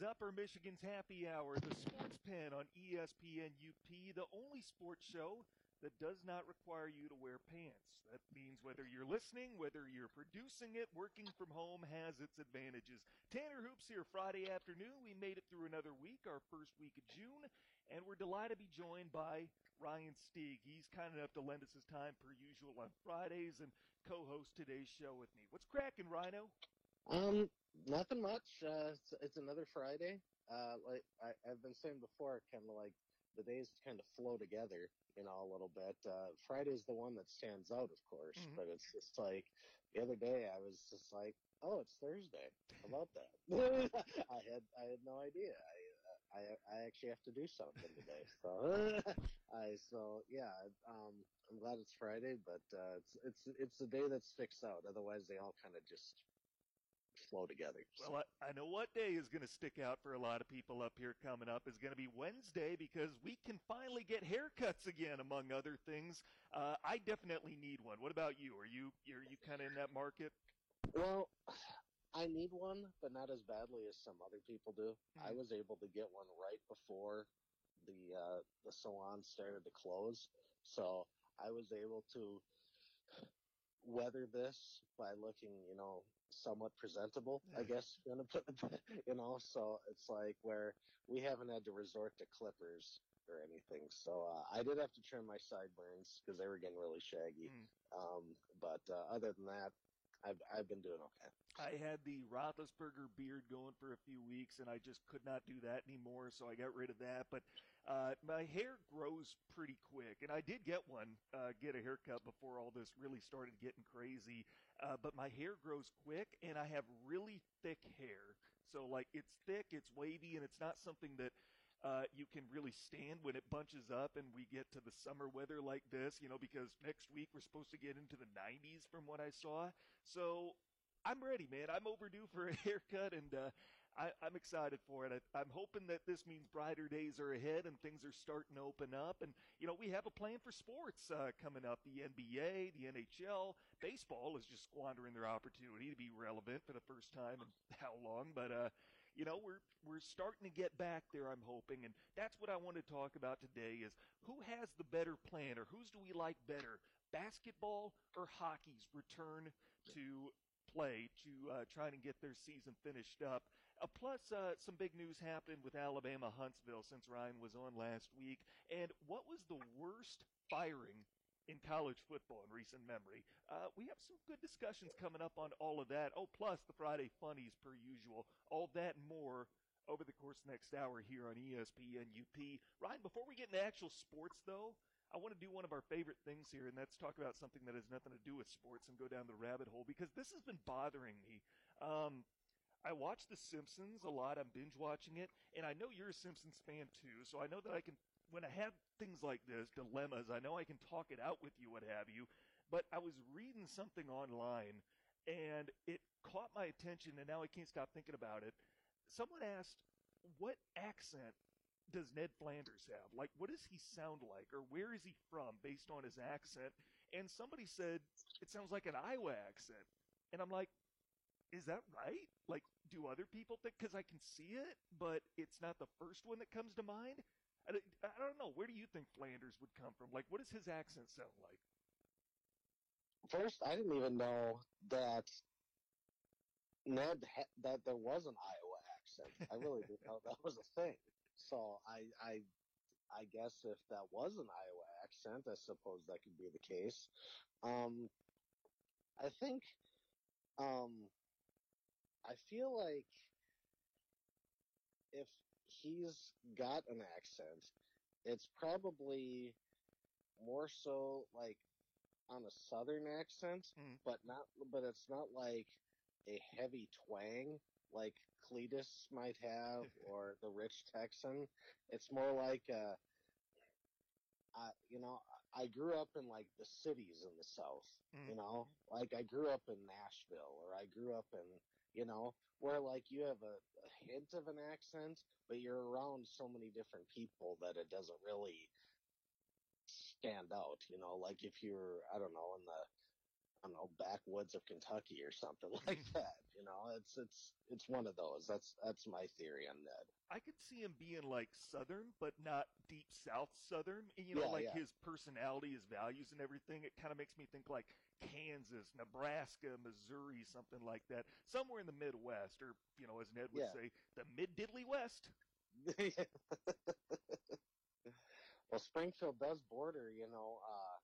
is Upper Michigan's Happy Hour, the SportsPen on ESPN UP, the only sports show that does not require you to wear pants. That means whether you're listening, whether you're producing it, working from home has its advantages. Tanner Hoops here Friday afternoon. We made it through another week, our first week of June, and we're delighted to be joined by Ryan Stieg. He's kind enough to lend us his time per usual on Fridays and co-host today's show with me. What's cracking, Rhino? Um, nothing much. Uh, it's, it's another Friday. Uh, like I, I've been saying before, kind of like the days kind of flow together, you know, a little bit. Uh, Friday's the one that stands out, of course, Mhm. but it's just like the other day I was just like, oh, it's Thursday. How about that? I had I had no idea. I, I I actually have to do something today, so I so yeah. Um, I'm glad it's Friday, but uh, it's it's it's the day that sticks out. Otherwise, they all kind of just flow together. So- Well, I, I know what day is going to stick out for a lot of people up here coming up is going to be Wednesday because we can finally get haircuts again, among other things. Uh, I definitely need one. What about you? Are you are you kind of in that market? Well, I need one, but not as badly as some other people do. I Mhm. was able to get one right before the uh, the salon started to close, so I was able to weather this by looking, you know, somewhat presentable. I guess you're gonna put, you know. So it's like where we haven't had to resort to clippers or anything. So uh, I did have to trim my sideburns because they were getting really shaggy. Mm. Um, but uh, other than that, I've I've been doing okay. I had the Roethlisberger beard going for a few weeks, and I just could not do that anymore, so I got rid of that. But uh, my hair grows pretty quick, and I did get one, uh, get a haircut before all this really started getting crazy. Uh, but my hair grows quick, and I have really thick hair. So like it's thick, it's wavy, and it's not something that uh, you can really stand when it bunches up and we get to the summer weather like this, you know, because next week we're supposed to get into the 90s from what I saw. So I'm ready, man. I'm overdue for a haircut, and uh, I, I'm excited for it. I, I'm hoping that this means brighter days are ahead and things are starting to open up. And you know, we have a plan for sports uh, coming up: the NBA, the NHL, baseball is just squandering their opportunity to be relevant for the first time in how long? But uh, you know, we're we're starting to get back there. I'm hoping, and that's what I want to talk about today: is who has the better plan, or whose do we like better? Basketball or hockey's return to play to uh, try and get their season finished up. Uh, plus, uh, some big news happened with Alabama Huntsville since Ryan was on last week. And what was the worst firing in college football in recent memory? Uh, we have some good discussions coming up on all of that. Oh, plus the Friday funnies per usual. All that and more. Over the course the next hour here on ESPN UP. Ryan, before we get into actual sports, though, I want to do one of our favorite things here, and that's talk about something that has nothing to do with sports and go down the rabbit hole because this has been bothering me. Um, I watch The Simpsons a lot. I'm binge watching it, and I know you're a Simpsons fan too, so I know that I can, when I have things like this, dilemmas, I know I can talk it out with you, what have you. But I was reading something online, and it caught my attention, and now I can't stop thinking about it. Someone asked, what accent does Ned Flanders have? Like, what does he sound like, or where is he from based on his accent? And somebody said it sounds like an Iowa accent, and I'm like, is that right? Like, do other people think? Because I can see it, but it's not the first one that comes to mind. I, don't- I don't know. Where do you think Flanders would come from? Like, what does his accent sound like? First, I didn't even know that Ned ha- that there was an Iowa accent. I really didn't know that was a thing. So I I I guess if that was an Iowa accent, I suppose that could be the case. Um, I think um, I feel like if he's got an accent, it's probably more so like on a southern accent, Mm. but not but it's not like a heavy twang like Cletus might have or the rich Texan. It's more like uh I you know, I grew up in like the cities in the south, Mm. you know? Like I grew up in Nashville or I grew up in you know, where like you have a, a hint of an accent, but you're around so many different people that it doesn't really stand out, you know, like if you're, I don't know, in the, I don't know, backwoods of Kentucky or something like mm-hmm. that. You know, it's it's it's one of those. That's that's my theory on Ned. I could see him being like Southern, but not deep South Southern. And, you know, Yeah, like yeah. his personality, his values, and everything. It kind of makes me think like Kansas, Nebraska, Missouri, something like that. Somewhere in the Midwest, or you know, as Ned would Yeah. say, the mid diddly West. well, Springfield does border, you know, uh,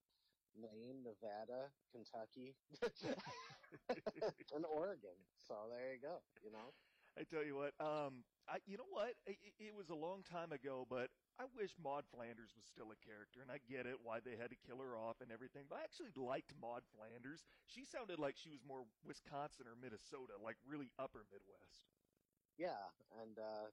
Maine, Nevada, Kentucky, and Oregon. So there you go. You know. I tell you what, um, I, you know what? It, it was a long time ago, but I wish Maud Flanders was still a character, and I get it why they had to kill her off and everything. But I actually liked Maud Flanders. She sounded like she was more Wisconsin or Minnesota, like really upper Midwest. Yeah, and uh,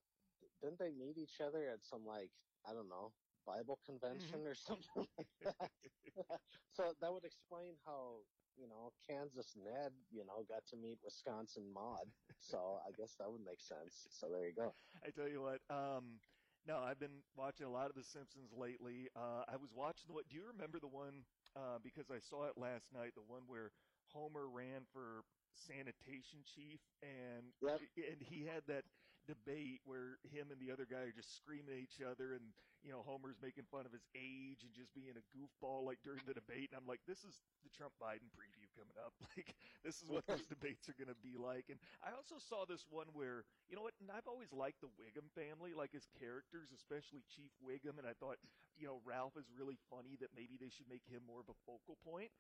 didn't they meet each other at some like I don't know Bible convention or something like that? so that would explain how you know Kansas Ned you know got to meet Wisconsin Maud. So I guess that would make sense. So there you go. I tell you what, um, no, I've been watching a lot of The Simpsons lately. Uh, I was watching the what? Do you remember the one? Uh, because I saw it last night. The one where Homer ran for sanitation chief, and Yep. and he had that debate where him and the other guy are just screaming at each other, and you know Homer's making fun of his age and just being a goofball like during the debate. And I'm like, this is the Trump Biden preview coming up. Like this is what those debates are going to be like. And I also saw this one where you know what? And I've always liked the Wiggum family, like his characters, especially Chief Wiggum. And I thought, you know, Ralph is really funny. That maybe they should make him more of a focal point.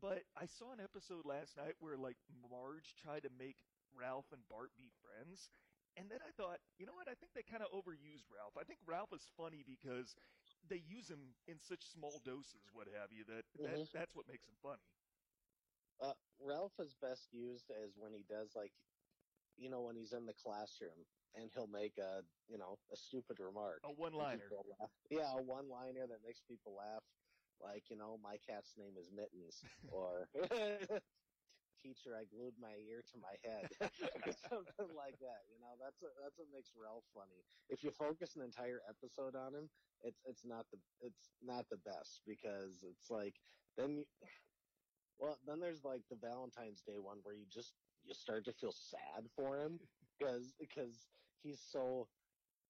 But I saw an episode last night where like Marge tried to make Ralph and Bart be friends. And then I thought, you know what? I think they kind of overused Ralph. I think Ralph is funny because they use him in such small doses, what have you, that, that Mhm. that's what makes him funny. Ralph is best used as when he does like, you know, when he's in the classroom and he'll make a, you know, a stupid remark. A and one-liner. Yeah, a one-liner that makes people laugh. Like, you know, my cat's name is Mittens, or teacher, I glued my ear to my head, or something like that. You know, that's a, that's what makes Ralph funny. If you focus an entire episode on him, it's it's not the it's not the best because it's like then you, well then there's like the Valentine's Day one where you just you start to feel sad for him because because he's so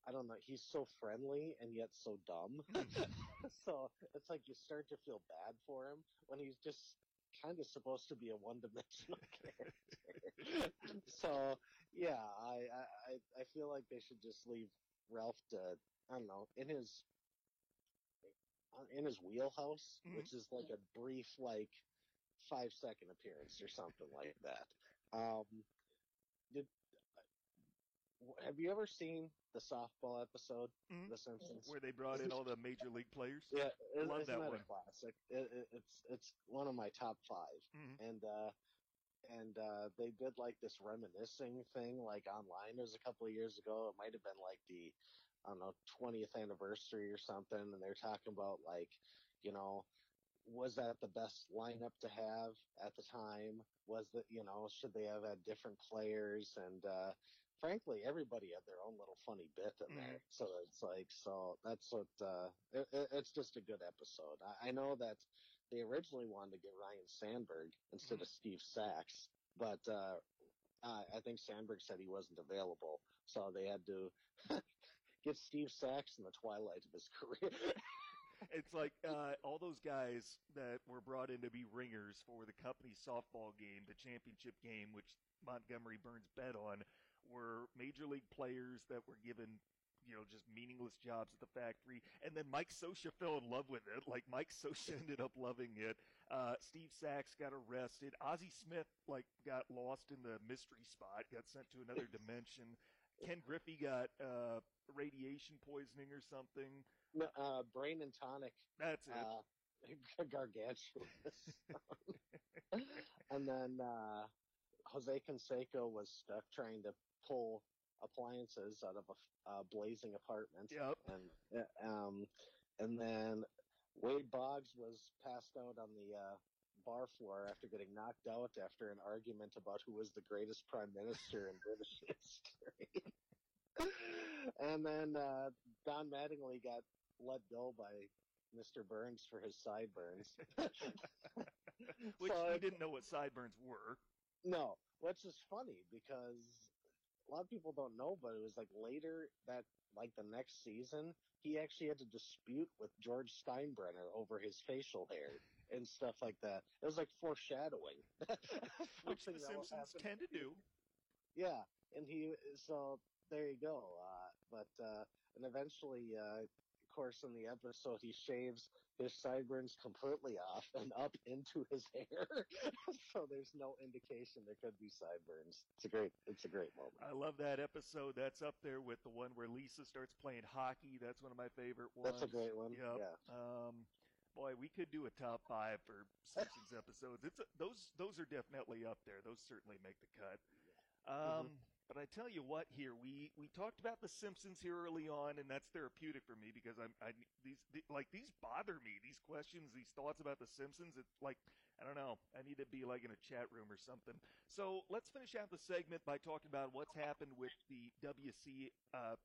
I don't know he's so friendly and yet so dumb. so it's like you start to feel bad for him when he's just kind of supposed to be a one-dimensional character. so yeah, I, I I- feel like they should just leave Ralph to I don't know in his in his wheelhouse, Mhm. which is like a brief like five second appearance or something like that. Um, did have you ever seen the softball episode, Mhm. The Simpsons? Where they brought in all the major league players. Yeah, it, Love isn't that that one. a classic? It, it, it's it's one of my top 5 Mhm. and uh, and uh, they did like this reminiscing thing like online. It was a couple of years ago. It might have been like the I don't know 20th anniversary or something, and they're talking about like you know was that the best lineup to have at the time? Was that you know should they have had different players and uh, frankly, everybody had their own little funny bit in there. So it's like, so that's what, uh, it, it- it's just a good episode. I, I know that they originally wanted to get Ryne Sandberg instead of Steve Sax, but, uh, uh, I think Sandberg said he wasn't available. So they had to get Steve Sax in the twilight of his career. It's like uh, all those guys that were brought in to be ringers for the company softball game, the championship game, which Montgomery Burns bet on, were major league players that were given, you know, just meaningless jobs at the factory. And then Mike Scioscia fell in love with it. Like Mike Scioscia ended up loving it. Uh, Steve Sax got arrested. Ozzie Smith like got lost in the mystery spot, got sent to another dimension. Ken Griffey got uh, radiation poisoning or something. Uh, Brain and Tonic That's it. uh, gargantuous. and then uh, Jose Canseco was stuck trying to pull appliances out of a uh, blazing apartment. Yep. And uh, um, and then Wade Boggs was passed out on the uh, bar floor after getting knocked out after an argument about who was the greatest prime minister in British history. and then uh, Don Mattingly got let go by Mr. Burns for his sideburns. Which So you didn't know what sideburns were. No, which is funny because a lot of people don't know, but it was like later that, like the next season, he actually had to dispute with George Steinbrenner over his facial hair and stuff like that. It was like foreshadowing. Which the Something that will Simpsons tend to do. Yeah, and he so there you go. Uh, but uh, and eventually, uh, course, in the episode, he shaves his sideburns completely off and up into his hair, so there's no indication there could be sideburns. It's a great, it's a great moment. I love that episode. That's up there with the one where Lisa starts playing hockey. That's one of my favorite ones. That's a great one. Yep. Yeah. Um, boy, we could do a top five for Simpsons episodes. It's a, those those are definitely up there. Those certainly make the cut. Um, But I tell you what, here we we talked about the Simpsons here early on, and that's therapeutic for me because I'm I these the, like these bother me. These questions, these thoughts about the Simpsons. It's like I don't know. I need to be like in a chat room or something. So let's finish out the segment by talking about what's happened with the WCHA uh,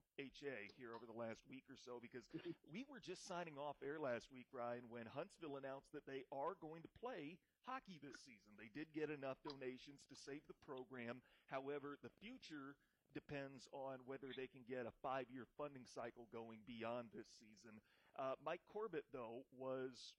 here over the last week or so because we were just signing off air last week, Ryan, when Huntsville announced that they are going to play hockey this season. They did get enough donations to save the program. However, the future depends on whether they can get a five year funding cycle going beyond this season. Uh, Mike Corbett, though, was.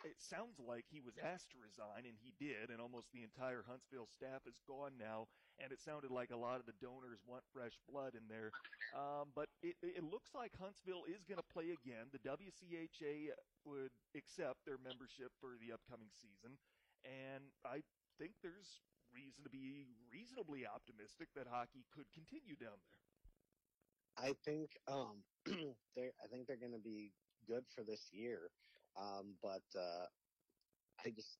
It sounds like he was asked to resign, and he did, and almost the entire Huntsville staff is gone now. And it sounded like a lot of the donors want fresh blood in there. Um, but it, it looks like Huntsville is going to play again. The WCHA would accept their membership for the upcoming season, and I think there's reason to be reasonably optimistic that hockey could continue down there. I think um, they I think they're going to be good for this year, um, but uh, I just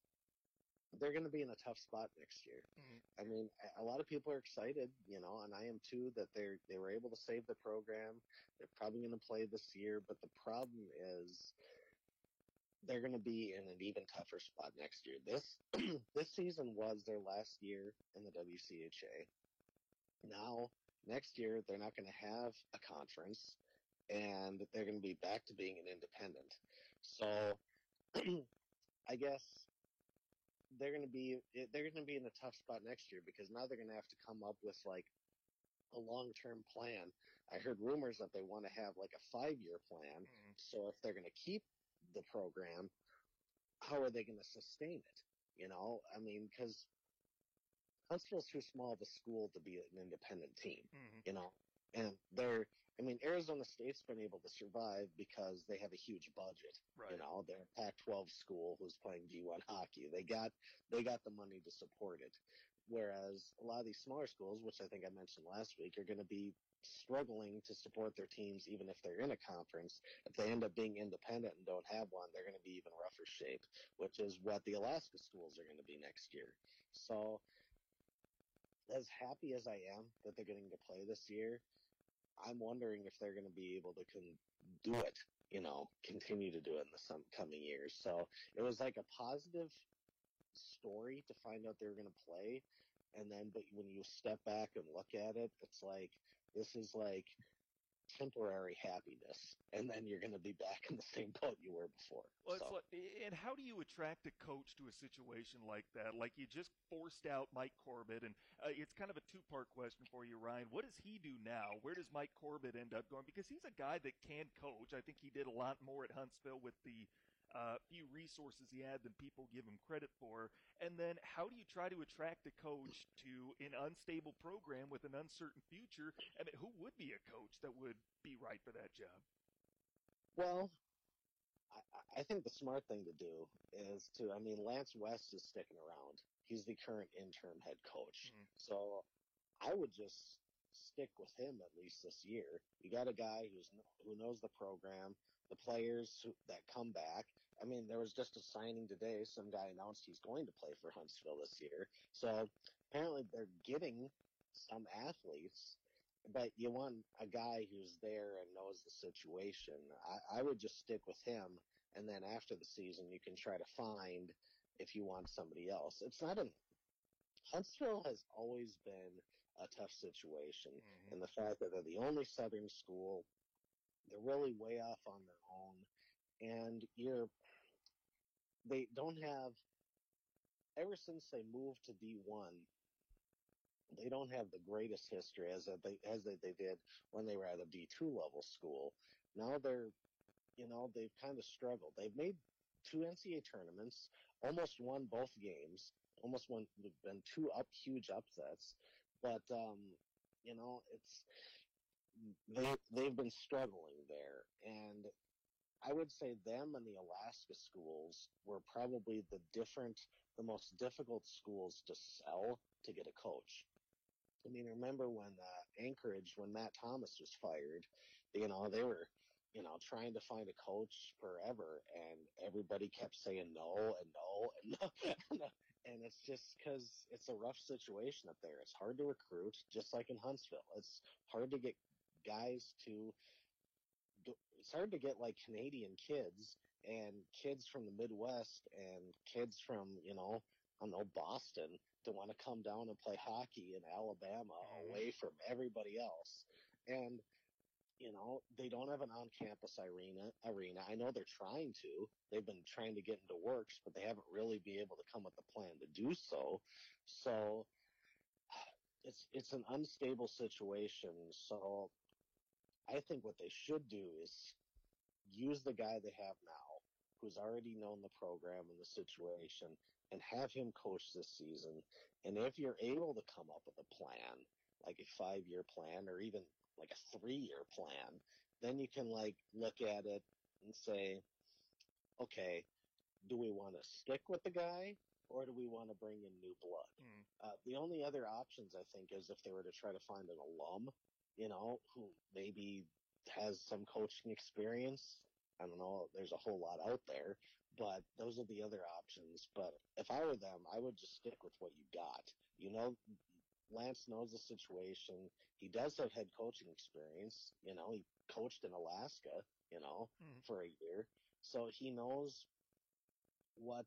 they're going to be in a tough spot next year. Mhm. I mean, a- a lot of people are excited, you know, and I am too that they're they were able to save the program. They're probably going to play this year, but the problem is they're going to be in an even tougher spot next year. This this season was their last year in the WCHA. Now, next year they're not going to have a conference and they're going to be back to being an independent. So I guess they're going to be they're going to be in a tough spot next year because now they're going to have to come up with like a long-term plan. I heard rumors that they want to have like a 5-year plan. Mhm. So if they're going to keep the program, how are they going to sustain it? You know, I mean, because Huntsville's too small of a school to be an independent team. Mhm. You know, and they're. I mean, Arizona State's been able to survive because they have a huge budget. Right. You know, they're a Pac-12 school who's playing D1 hockey. They got they got the money to support it. Whereas a lot of these smaller schools, which I think I mentioned last week, are going to be struggling to support their teams even if they're in a conference. If they end up being independent and don't have one, they're going to be even rougher shape, which is what the Alaska schools are going to be next year. So, as happy as I am that they're getting to play this year, I'm wondering if they're going to be able to con- do it, you know, continue to do it in the some coming years. So it was like a positive story to find out they were going to play. And then, but when you step back and look at it, it's like, this is like temporary happiness. And then you're going to be back in the same boat you were before. Well, it's So- like, and how do you attract a coach to a situation like that? Like you just forced out Mike Corbett, and uh, it's kind of a two-part question for you, Ryan. What does he do now? Where does Mike Corbett end up going? Because he's a guy that can coach. I think he did a lot more at Huntsville with the uh, few resources he had than people give him credit for. And then, how do you try to attract a coach to an unstable program with an uncertain future? I mean, who would be a coach that would be right for that job? Well, I, I- think the smart thing to do is to, I mean, Lance West is sticking around. He's the current interim head coach. Mhm. So I would just stick with him at least this year. You got a guy who's who knows the program, the players who, that come back. I mean, there was just a signing today. Some guy announced he's going to play for Huntsville this year. So apparently they're getting some athletes, but you want a guy who's there and knows the situation. I, I would just stick with him, and then after the season, you can try to find if you want somebody else. It's not an Huntsville has always been a tough situation, Mhm. and the fact that they're the only Southern school, they're really way off on their own, and you're they don't have ever since they moved to D1, they don't have the greatest history as they as they, they did when they were at a D2 level school. Now they're, you know, they've kind of struggled. They've made two NCAA tournaments, almost won both games, almost won been two up huge upsets, but um, you know, it's they they've been struggling there, and I would say them and the Alaska schools were probably the different, the most difficult schools to sell to get a coach. I mean, remember when uh, Anchorage, when Matt Thomas was fired, you know, they were, you know, trying to find a coach forever, and everybody kept saying no and no and no. and it's just because it's a rough situation up there. It's hard to recruit, just like in Huntsville. It's hard to get guys to. It's hard to get like Canadian kids and kids from the Midwest and kids from you know I don't know Boston to want to come down and play hockey in Alabama Mm-hmm. away from everybody else. And you know, they don't have an on-campus arena. Arena. I know they're trying to. They've been trying to get into works, but they haven't really been able to come with a plan to do so. So it's it's an unstable situation. So I think what they should do is use the guy they have now, who's already known the program and the situation, and have him coach this season. And if you're able to come up with a plan, like a five year plan or even like a three year plan, then you can like look at it and say, okay, do we want to stick with the guy or do we want to bring in new blood? Mm. Uh, the only other options I think is if they were to try to find an alum, you know, who maybe has some coaching experience. I don't know. There's a whole lot out there, but those are the other options. But if I were them, I would just stick with what you got. You know, Lance knows the situation. He does have head coaching experience. You know, he coached in Alaska, you know, Mhm. for a year. So he knows what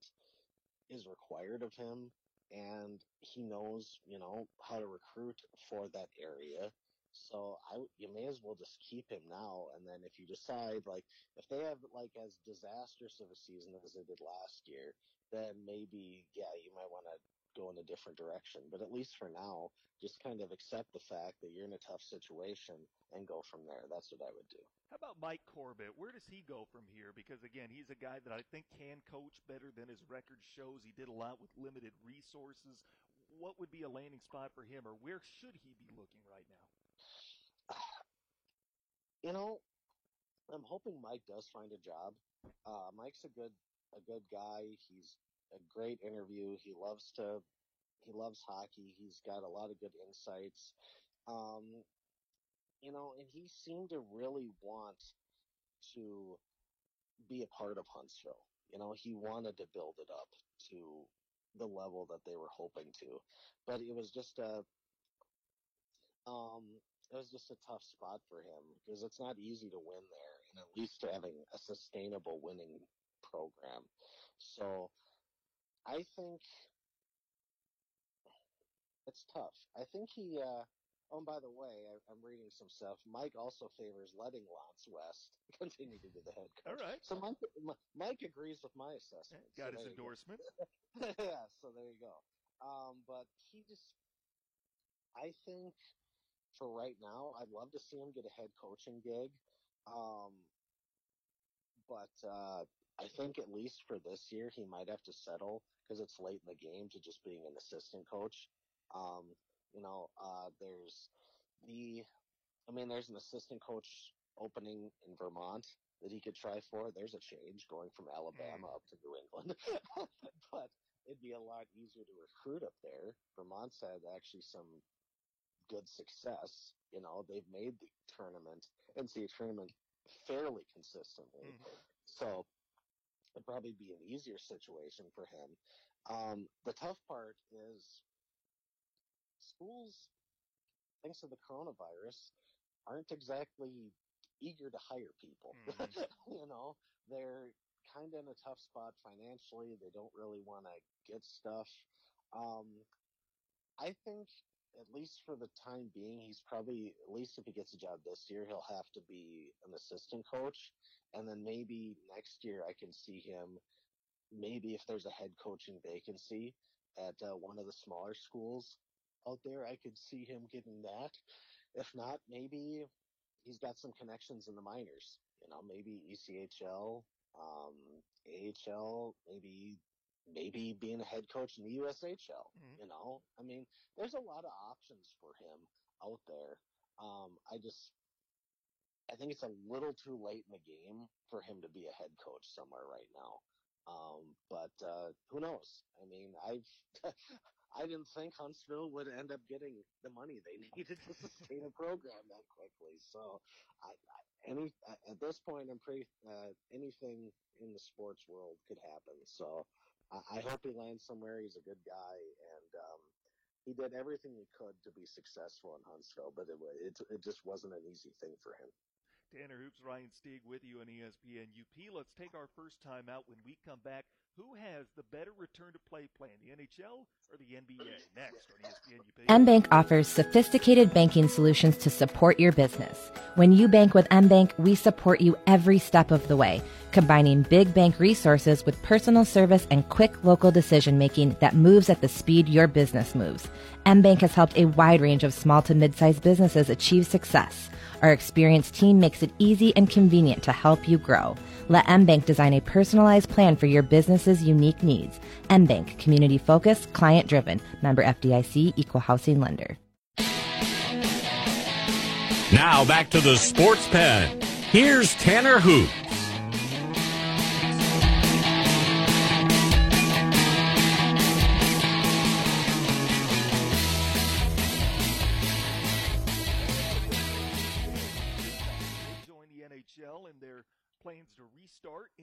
is required of him and he knows, you know, how to recruit for that area. So I, you may as well just keep him now. And then if you decide, like, if they have like as disastrous of a season as they did last year, then maybe, yeah, you might want to go in a different direction. But at least for now, just kind of accept the fact that you're in a tough situation and go from there. That's what I would do. How about Mike Corbett? Where does he go from here? Because again, he's a guy that I think can coach better than his record shows. He did a lot with limited resources. What would be a landing spot for him, or where should he be looking right now? You know, I'm hoping Mike does find a job. Uh, Mike's a good, a good guy. He's a great interview. He loves to, he loves hockey. He's got a lot of good insights. Um, you know, and he seemed to really want to be a part of Huntsville. You know, he wanted to build it up to the level that they were hoping to, but it was just a, um, it was just a tough spot for him because it's not easy to win there and at least having a sustainable winning program. So I think it's tough. I think he, uh, oh, and by the way, I, I'm reading some stuff. Mike also favors letting Lance West continue to be the head coach. All right, So Mike, Mike agrees with my assessment. got So his endorsement. yeah, so there you go. Um, but he just, I think for right now, I'd love to see him get a head coaching gig. Um, but uh, I think at least for this year, he might have to settle because it's late in the game to just being an assistant coach. Um, you know, uh, there's the, I mean, there's an assistant coach opening in Vermont that he could try for. There's a change going from Alabama up to New England, but it'd be a lot easier to recruit up there. Vermont's had actually some good success. You know, they've made the tournament, NCAA tournament, fairly consistently. Mhm. So it'd probably be an easier situation for him. Um, the tough part is schools, thanks to the coronavirus, aren't exactly eager to hire people. Mhm. you know, they're kind of in a tough spot financially. They don't really want to get stuff. Um, I think, at least for the time being, he's probably, at least if he gets a job this year, he'll have to be an assistant coach. And then maybe next year I can see him, maybe if there's a head coaching vacancy, at uh, one of the smaller schools out there. I could see him getting that. If not, maybe he's got some connections in the minors. You know, maybe ECHL, um, AHL, maybe maybe being a head coach in the USHL. Mm-hmm. You know, I mean, there's a lot of options for him out there. Um, I just, I think it's a little too late in the game for him to be a head coach somewhere right now. Um, but uh, who knows? I mean, I've I didn't think Huntsville would end up getting the money they needed to sustain a program that quickly. So, I, I any at this point, I'm pretty uh, anything in the sports world could happen. So, I, I hope he lands somewhere. He's a good guy, and um, he did everything he could to be successful in Huntsville, but it it, it just wasn't an easy thing for him. Tanner Hoops, Ryan Stieg with you on ESPN UP. Let's take our first time out. When we come back, who has the better return to play plan, the NHL or the NBA? Next on ESPN UP. MBank offers sophisticated banking solutions to support your business. When you bank with MBank, we support you every step of the way, combining big bank resources with personal service and quick local decision making that moves at the speed your business moves. MBank has helped a wide range of small to mid-sized businesses achieve success. Our experienced team makes it easy and convenient to help you grow. Let MBank design a personalized plan for your business's unique needs. MBank, community focused, client driven. Member FDIC, equal housing lender. Now back to the SportsPen. Here's Tanner Hoop.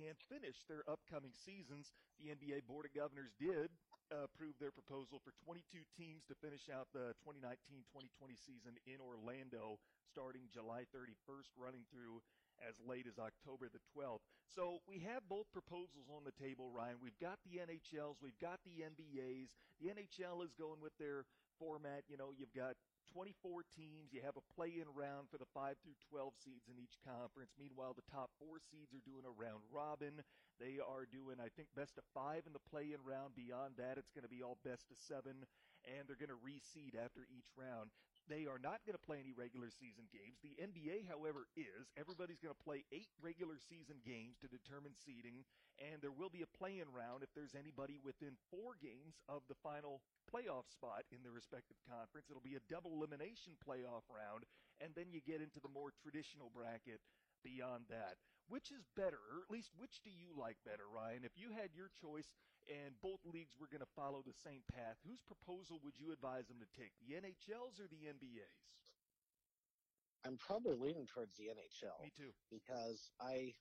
And finish their upcoming seasons. The NBA Board of Governors did uh, approve their proposal for 22 teams to finish out the 2019-2020 season in Orlando, starting July 31st, running through as late as October the 12th. So we have both proposals on the table, Ryan. We've got the NHLs, we've got the NBAs. The NHL is going with their format. You know, you've got 24 teams. You have a play in round for the 5 through 12 seeds in each conference. Meanwhile, the top four seeds are doing a round robin. They are doing, I think, best of five in the play in round. Beyond that, it's going to be all best of seven, and they're going to reseed after each round. They are not going to play any regular season games. The NBA, however, is. Everybody's going to play eight regular season games to determine seeding, and there will be a play in round if there's anybody within four games of the final playoff spot in their respective conference. It'll be a double elimination playoff round, and then you get into the more traditional bracket beyond that. Which is better, or at least which do you like better, Ryan? If you had your choice and both leagues were going to follow the same path, whose proposal would you advise them to take, the NHL's or the NBA's? I'm probably leaning towards the NHL. Me too. Because I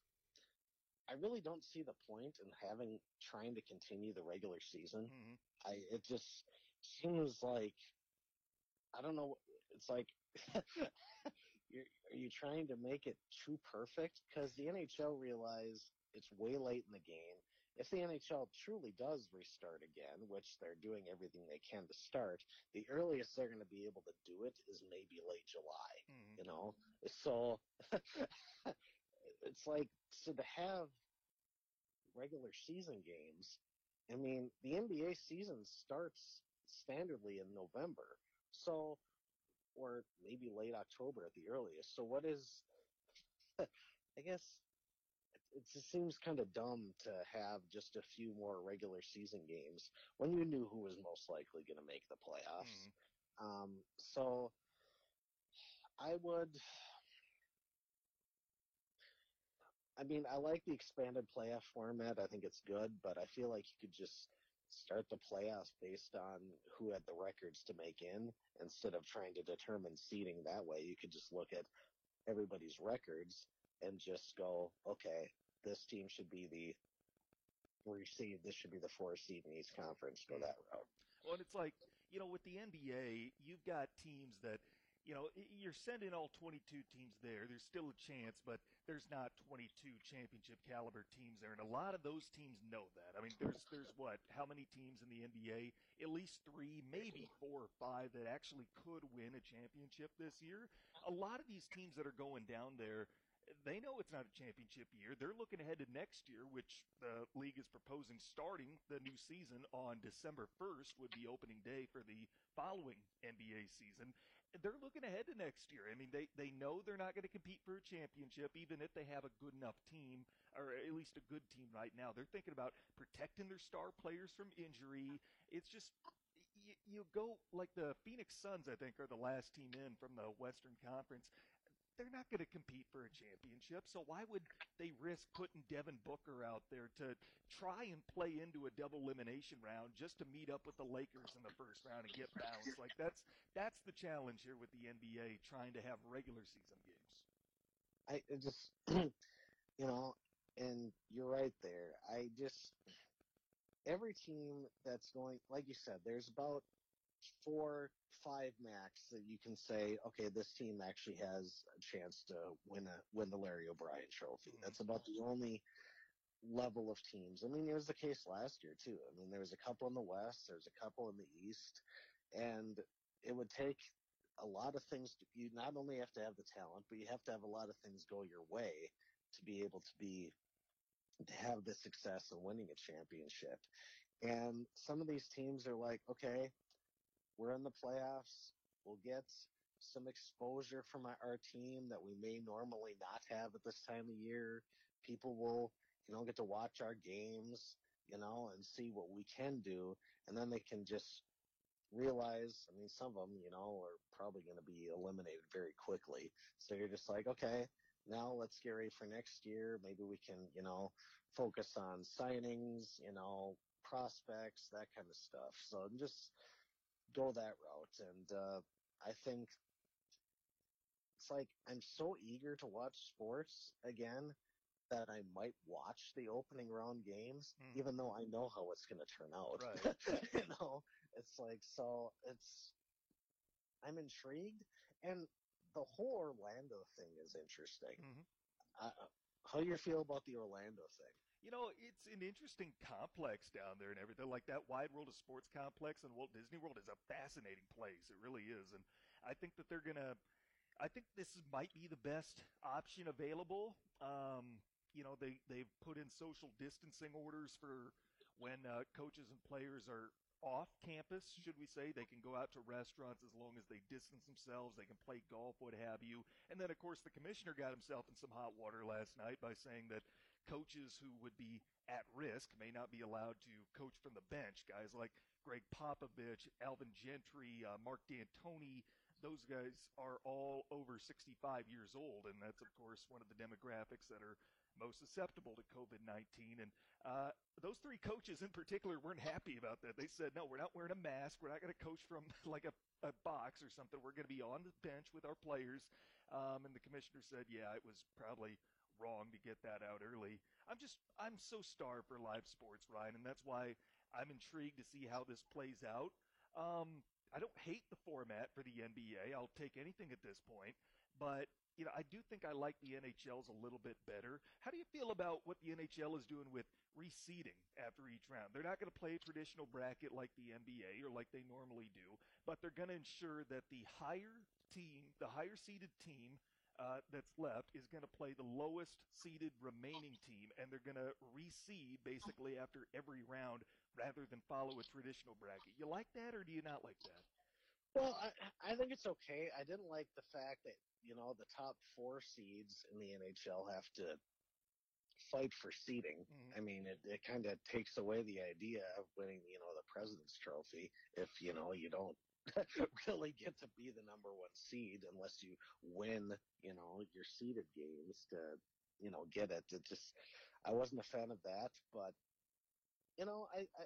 I really don't see the point in having trying to continue the regular season. Mm-hmm. I it just seems like I don't know. It's like you're are you trying to make it too perfect? Because the NHL realized it's way late in the game if the NHL truly does restart again, which they're doing everything they can to start, the earliest they're going to be able to do it is maybe late July. Mm-hmm. You know, so it's like so to have regular season games. I mean, the NBA season starts standardly in November, so or maybe late October at the earliest. So what is I guess it just seems kind of dumb to have just a few more regular season games when you knew who was most likely going to make the playoffs. Mm. Um, so I would. I mean, I like the expanded playoff format. I think it's good, but I feel like you could just start the playoffs based on who had the records to make in instead of trying to determine seeding that way. You could just look at everybody's records and just go, okay, this team should be the three seed, this should be the four seed in East Conference. Go hmm. that route. Well, and it's like you know, with the NBA, you've got teams that you know, you're sending all 22 teams there. There's still a chance, but there's not 22 championship caliber teams there, and a lot of those teams know that. I mean, there's there's what? How many teams in the NBA? At least three, maybe four or five that actually could win a championship this year. A lot of these teams that are going down there they know it's not a championship year. They're looking ahead to next year, which the league is proposing starting the new season on December 1st would be opening day for the following NBA season. They're looking ahead to next year. I mean, they, they know they're not going to compete for a championship, even if they have a good enough team, or at least a good team right now. They're thinking about protecting their star players from injury. It's just you, you go like the Phoenix Suns, I think, are the last team in from the Western Conference they're not going to compete for a championship. So why would they risk putting Devin Booker out there to try and play into a double elimination round just to meet up with the Lakers in the first round and get bounced? Like that's that's the challenge here with the NBA trying to have regular season games. I just you know, and you're right there. I just every team that's going like you said, there's about four, five max that you can say, okay, this team actually has a chance to win a win the Larry O'Brien Trophy. Mm-hmm. That's about the only level of teams. I mean, it was the case last year too. I mean, there was a couple in the West, there's a couple in the East, and it would take a lot of things. To, you not only have to have the talent, but you have to have a lot of things go your way to be able to be to have the success of winning a championship. And some of these teams are like, okay, we're in the playoffs. We'll get some exposure from our team that we may normally not have at this time of year. People will, you know, get to watch our games, you know, and see what we can do. And then they can just realize, I mean, some of them, you know, are probably going to be eliminated very quickly. So you're just like, okay, now let's get ready for next year. Maybe we can, you know, focus on signings, you know, prospects, that kind of stuff. So just go that route. And uh, I think it's like I'm so eager to watch sports again that I might watch the opening round games, Mm. even though I know how it's going to turn out. Right. you know, it's like so. It's I'm intrigued, and the whole Orlando thing is interesting. Mhm. Uh, how you feel about the Orlando thing? You know, it's an interesting complex down there and everything. Like that Wide World of Sports complex and Walt Disney World is a fascinating place. It really is. And I think that they're going to, I think this might be the best option available. Um, you know, they, they've put in social distancing orders for when uh, coaches and players are off campus, should we say. They can go out to restaurants as long as they distance themselves. They can play golf, what have you. And then, of course, the commissioner got himself in some hot water last night by saying that coaches who would be at risk may not be allowed to coach from the bench. Guys like Gregg Popovich, Alvin Gentry, uh, Mark D'Antoni, those guys are all over 65 years old, and that's of course one of the demographics that are most susceptible to COVID-19. And uh, those three coaches in particular weren't happy about that. They said, "No, we're not wearing a mask. We're not going to coach from like a, a box or something. We're going to be on the bench with our players." Um, and the commissioner said, "Yeah, it was probably." Wrong to get that out early. I'm just I'm so starved for live sports, Ryan, and that's why I'm intrigued to see how this plays out. Um, I don't hate the format for the NBA. I'll take anything at this point, but you know I do think I like the NHL's a little bit better. How do you feel about what the NHL is doing with reseeding after each round? They're not going to play a traditional bracket like the NBA or like they normally do, but they're going to ensure that the higher team, the higher seeded team uh, that's left is going to play the lowest seeded remaining team, and they're going to reseed basically after every round rather than follow a traditional bracket. You like that, or do you not like that? Well, I, I think it's okay. I didn't like the fact that you know the top four seeds in the NHL have to fight for seeding. Mhm. I mean, it, it kind of takes away the idea of winning, you know, the President's Trophy if you know you don't really get to be the number one seed unless you win, you know, your seeded games to, you know, get it. It just, I wasn't a fan of that, but you know, I, I,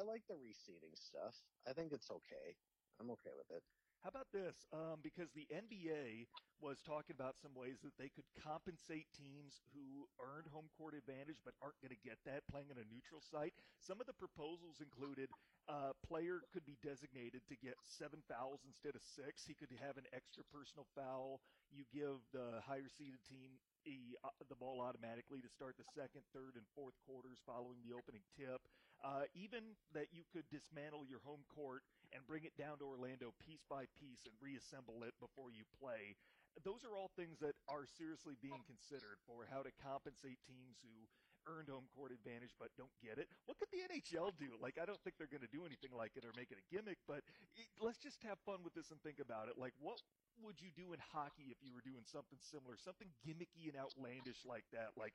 I like the reseeding stuff. I think it's okay. I'm okay with it. How about this? Um, because the NBA was talking about some ways that they could compensate teams who earned home court advantage but aren't going to get that playing in a neutral site. Some of the proposals included uh, player could be designated to get seven fouls instead of six. He could have an extra personal foul. You give the higher seeded team the, uh, the ball automatically to start the second, third, and fourth quarters following the opening tip. Uh, even that you could dismantle your home court and bring it down to Orlando piece by piece and reassemble it before you play. those are all things that are seriously being considered for how to compensate teams who earned home court advantage but don't get it. What could the NHL do? Like, I don't think they're going to do anything like it or make it a gimmick, but it, let's just have fun with this and think about it. Like, what would you do in hockey if you were doing something similar, something gimmicky and outlandish like that? Like,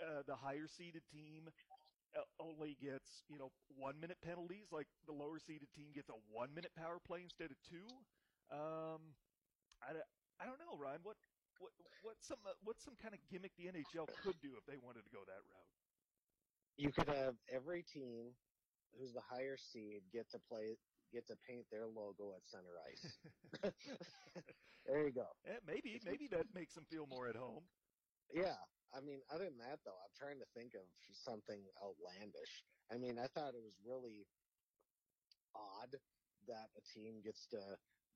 uh, the higher seeded team uh, only gets you know one minute penalties, like the lower seeded team gets a one minute power play instead of two. Um, I, I don't know, Ryan. What what what's some uh, what's some kind of gimmick the NHL could do if they wanted to go that route? You could have every team who's the higher seed get to play get to paint their logo at center ice. there you go. Yeah, maybe maybe that makes them feel more at home. Yeah, I mean, other than that though, I'm trying to think of something outlandish. I mean, I thought it was really odd that a team gets to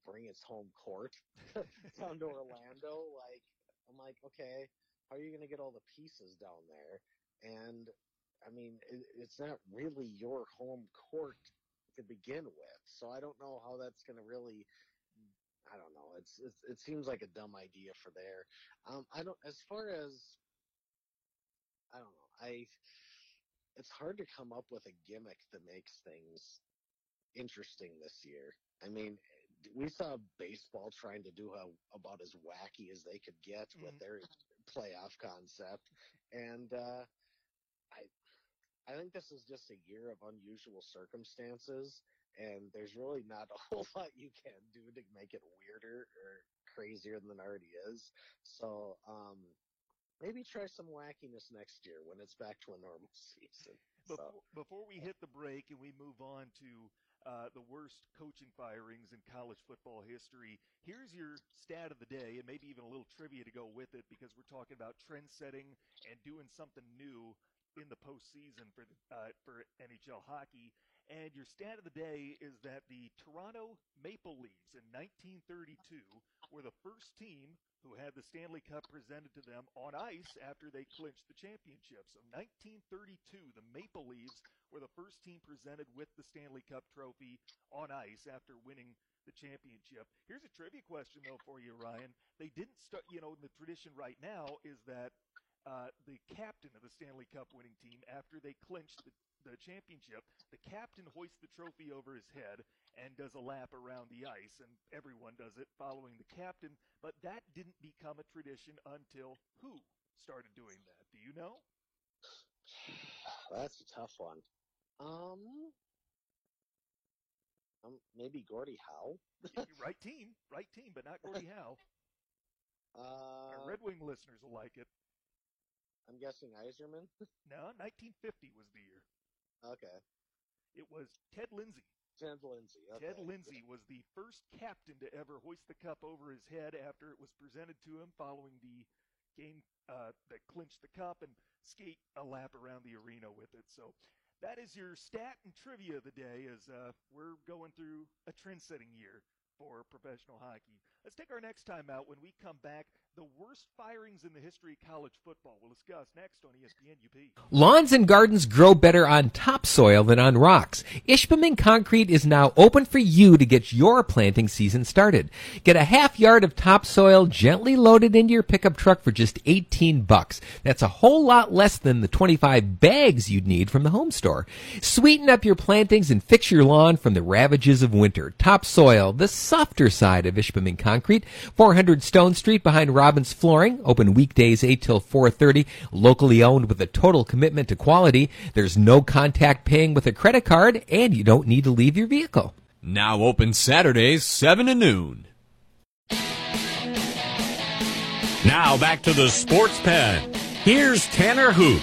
bring its home court down to Orlando. Like, I'm like, okay, how are you going to get all the pieces down there? And I mean, it, it's not really your home court to begin with, so I don't know how that's going to really. I don't know. It's, it's it seems like a dumb idea for there. Um, I don't. As far as I don't know. I it's hard to come up with a gimmick that makes things interesting this year. I mean, we saw baseball trying to do a, about as wacky as they could get mm-hmm. with their playoff concept, and uh, I I think this is just a year of unusual circumstances, and there's really not a whole lot you can do to make it weirder or crazier than it already is. So um, maybe try some wackiness next year when it's back to a normal season. Before, so. before we hit the break and we move on to uh, the worst coaching firings in college football history. Here's your stat of the day, and maybe even a little trivia to go with it, because we're talking about trend setting and doing something new in the postseason for uh, for NHL hockey. And your stat of the day is that the Toronto Maple Leafs in 1932 were the first team who had the Stanley Cup presented to them on ice after they clinched the championship. So 1932, the Maple Leafs were the first team presented with the Stanley Cup trophy on ice after winning the championship. Here's a trivia question though for you, Ryan. They didn't start, you know, the tradition right now is that uh, the captain of the Stanley Cup winning team, after they clinched the, the championship, the captain hoists the trophy over his head and does a lap around the ice, and everyone does it following the captain. But that didn't become a tradition until who started doing that? Do you know? That's a tough one. Um, um maybe Gordie Howe. right team, right team, but not Gordie Howe. Uh, Our Red Wing listeners will like it. I'm guessing Yzerman? no, 1950 was the year. Okay. It was Ted Lindsay. Ted Lindsay. Okay. Ted Lindsay was the first captain to ever hoist the cup over his head after it was presented to him following the game uh, that clinched the cup and skate a lap around the arena with it. So that is your stat and trivia of the day as uh, we're going through a trend setting year for professional hockey. Let's take our next time out when we come back. The worst firings in the history of college football. We'll discuss next on ESPN UP. Lawns and gardens grow better on topsoil than on rocks. Ishpeming Concrete is now open for you to get your planting season started. Get a half yard of topsoil gently loaded into your pickup truck for just 18 bucks. That's a whole lot less than the 25 bags you'd need from the home store. Sweeten up your plantings and fix your lawn from the ravages of winter. Topsoil, the softer side of Ishpeming Concrete, 400 Stone Street behind Robbins Flooring, open weekdays 8 till 4:30, locally owned with a total commitment to quality. There's no contact paying with a credit card and you don't need to leave your vehicle. Now open Saturdays 7 to noon. Now back to the Sports Pen. Here's Tanner Hoot.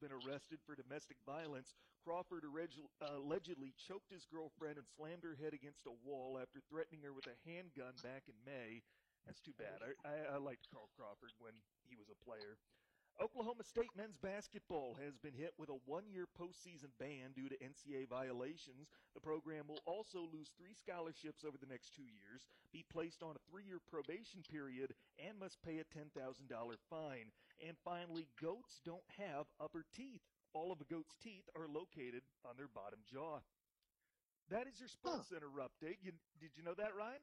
Been arrested for domestic violence. Crawford allegedly choked his girlfriend and slammed her head against a wall after threatening her with a handgun back in May. That's too bad. I, I, I liked Carl Crawford when he was a player. Oklahoma State men's basketball has been hit with a one year postseason ban due to NCAA violations. The program will also lose three scholarships over the next two years, be placed on a three year probation period, and must pay a $10,000 fine. And finally, goats don't have upper teeth. All of a goat's teeth are located on their bottom jaw. That is your Sports huh. Center update. You, did you know that, Ryan?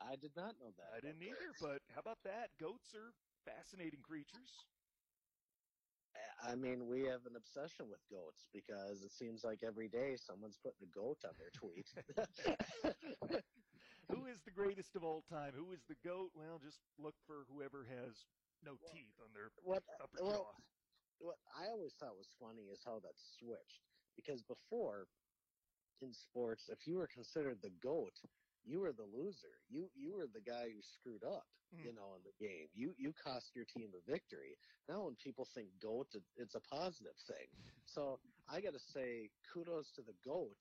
I did not know that. I didn't either, but how about that? Goats are fascinating creatures. I mean, we have an obsession with goats because it seems like every day someone's putting a goat on their tweet. Who is the greatest of all time? Who is the goat? Well, just look for whoever has no well, teeth on their what, upper well, jaw. What I always thought was funny is how that switched because before in sports, if you were considered the goat, you were the loser. You you were the guy who screwed up, mm. you know, in the game. You you cost your team a victory. Now when people think goat, it's a positive thing. So I got to say kudos to the goat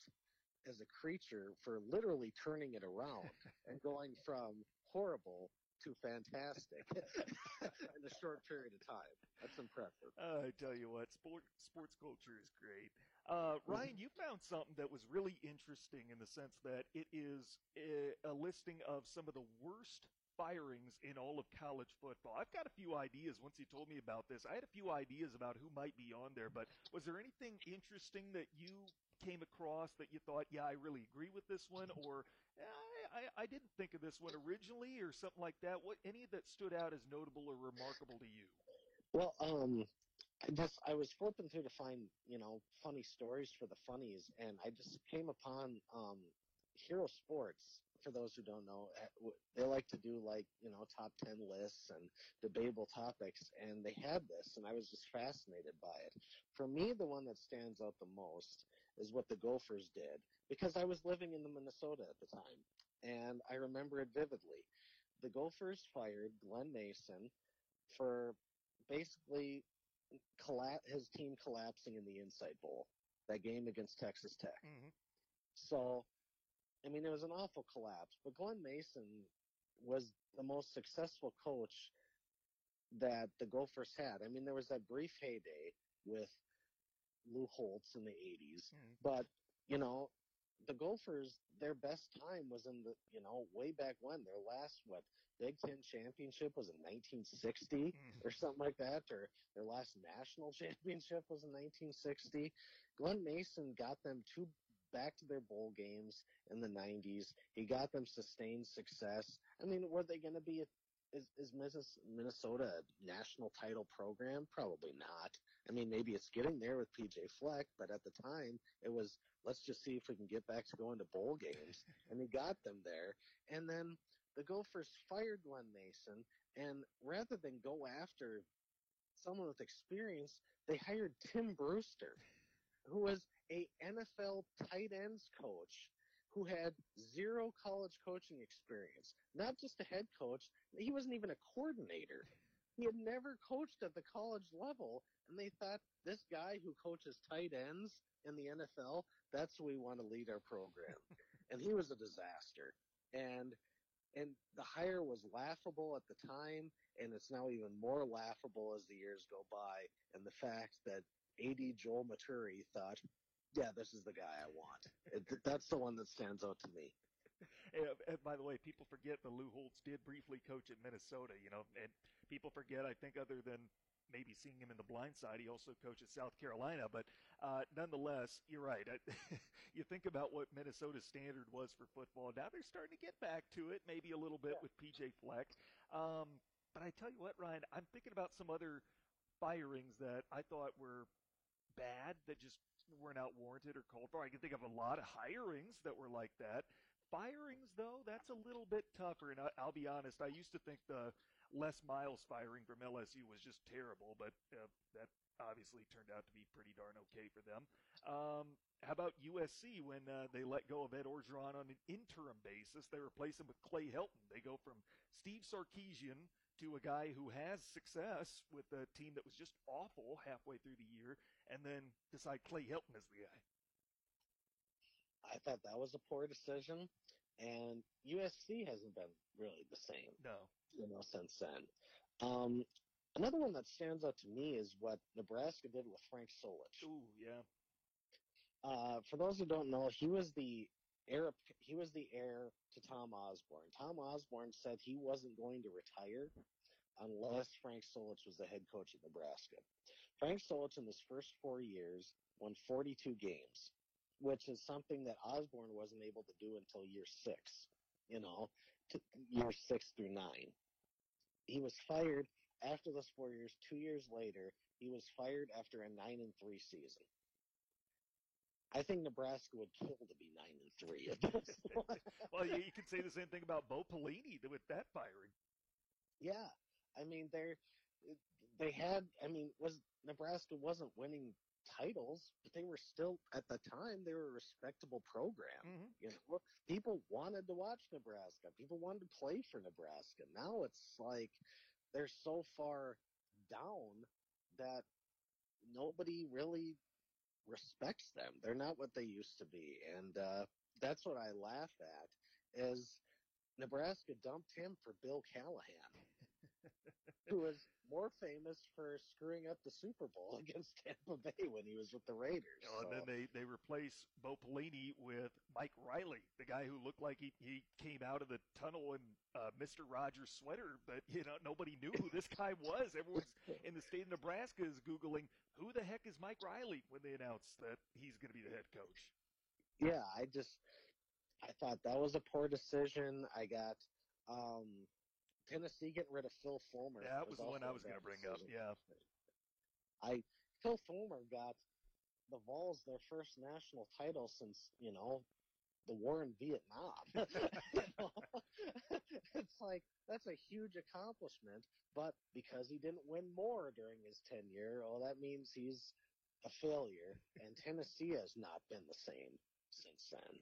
as a creature for literally turning it around and going from horrible to fantastic in a short period of time. That's impressive. Uh, I tell you what, sport, sports culture is great. Uh, mm-hmm. Ryan, you found something that was really interesting in the sense that it is a, a listing of some of the worst firings in all of college football. I've got a few ideas once you told me about this. I had a few ideas about who might be on there, but was there anything interesting that you came across that you thought, yeah, I really agree with this one, or I, I didn't think of this one originally, or something like that? What any that stood out as notable or remarkable to you? Well, um, I just I was flipping through to find you know funny stories for the funnies, and I just came upon um, Hero Sports. For those who don't know, eh, they like to do like you know top ten lists and debatable topics, and they had this, and I was just fascinated by it. For me, the one that stands out the most is what the Gophers did because I was living in the Minnesota at the time, and I remember it vividly. The Gophers fired Glen Mason for basically colla- his team collapsing in the Insight Bowl, that game against Texas Tech. Mm-hmm. So, I mean, it was an awful collapse, but Glen Mason was the most successful coach that the Gophers had. I mean, there was that brief heyday with Lou Holtz in the 80s, mm-hmm. but, you know, the Gophers, their best time was in the, you know, way back when. Their last, what, Big Ten championship was in 1960 mm. or something like that, or their last national championship was in 1960. Glen Mason got them two back to their bowl games in the 90s. He got them sustained success. I mean, were they going to be is, is Minnesota a national title program? Probably not. I mean, maybe it's getting there with PJ Fleck, but at the time it was let's just see if we can get back to going to bowl games, and he got them there. And then the Gophers fired Glen Mason, and rather than go after someone with experience, they hired Tim Brewster, who was a NFL tight ends coach who had zero college coaching experience. Not just a head coach, he wasn't even a coordinator. He had never coached at the college level, and they thought this guy who coaches tight ends in the NFL, that's who we want to lead our program. and he was a disaster. And and the hire was laughable at the time, and it's now even more laughable as the years go by. And the fact that AD Joel Maturi thought, yeah, this is the guy I want. it, that's the one that stands out to me. And, and by the way, people forget that Lou Holtz did briefly coach at Minnesota, you know, and people forget, I think, other than maybe seeing him in the blind side, he also coached at South Carolina. But uh, nonetheless, you're right. you think about what Minnesota's standard was for football. Now they're starting to get back to it, maybe a little bit yeah. with PJ Fleck. Um, but I tell you what, Ryan, I'm thinking about some other firings that I thought were bad that just were not out warranted or called for. I can think of a lot of hirings that were like that. Firings, though, that's a little bit tougher. And I, will be honest, I used to think the Les Miles firing from LSU was just terrible, but uh, that obviously turned out to be pretty darn okay for them. Um, how about USC when uh, they let go of Ed Orgeron on an interim basis? They replace him with Clay Helton. They go from Steve Sarkisian to a guy who has success with a team that was just awful halfway through the year, and then decide Clay Helton is the guy. I thought that was a poor decision, and USC hasn't been really the same. No, you know, since then. Um, Another one that stands out to me is what Nebraska did with Frank Solich. Ooh, yeah. Uh, for those who don't know, he was the heir. He was the heir to Tom Osborne. Tom Osborne said he wasn't going to retire unless Frank Solich was the head coach of Nebraska. Frank Solich in his first four years won 42 games, which is something that Osborne wasn't able to do until year six. You know, year six through nine. He was fired after those four years. Two years later, he was fired after a nine and three season. I think Nebraska would kill to be nine and three at this point. well, you, you could say the same thing about Bo Pelini with that firing. Yeah, I mean they're they had. I mean, was Nebraska wasn't winning titles, but they were still at the time they were a respectable program. Mhm. You know, people wanted to watch Nebraska. People wanted to play for Nebraska. Now it's like they're so far down that nobody really respects them. They're not what they used to be, and uh, that's what I laugh at. Is Nebraska dumped him for Bill Callahan, who was more famous for screwing up the Super Bowl against Tampa Bay when he was with the Raiders. You know, and then they, they replace Bo Pelini with Mike Riley, the guy who looked like he, he came out of the tunnel in uh, Mr. Rogers' sweater, but you know nobody knew who this guy was. Everyone's in the state of Nebraska is googling who the heck is Mike Riley when they announced that he's going to be the head coach. yeah, I just I thought that was a poor decision. I got um, Tennessee getting rid of Phil Fulmer. Yeah, That was the one I was going to bring up. Yeah, I Phil Fulmer got the Vols their first national title since you know the war in Vietnam. It's like that's a huge accomplishment, but because he didn't win more during his tenure, well, that means he's a failure. And Tennessee has not been the same since then.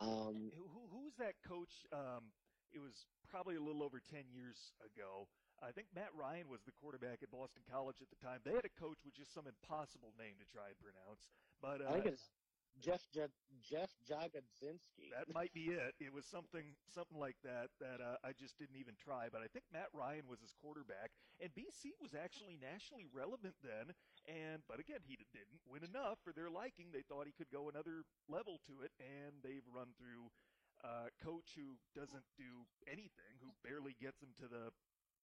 Um, who, who who's that coach? Um, it was probably a little over ten years ago. I think Matt Ryan was the quarterback at Boston College at the time. They had a coach with just some impossible name to try and pronounce, but uh, I think it's Jeff Je- Jeff Jagodzinski. That might be it. It was something something like that that uh, I just didn't even try. But I think Matt Ryan was his quarterback, and BC was actually nationally relevant then. And but again, he didn't win enough for their liking. They thought he could go another level to it, and they've run through a coach who doesn't do anything, who barely gets them to the.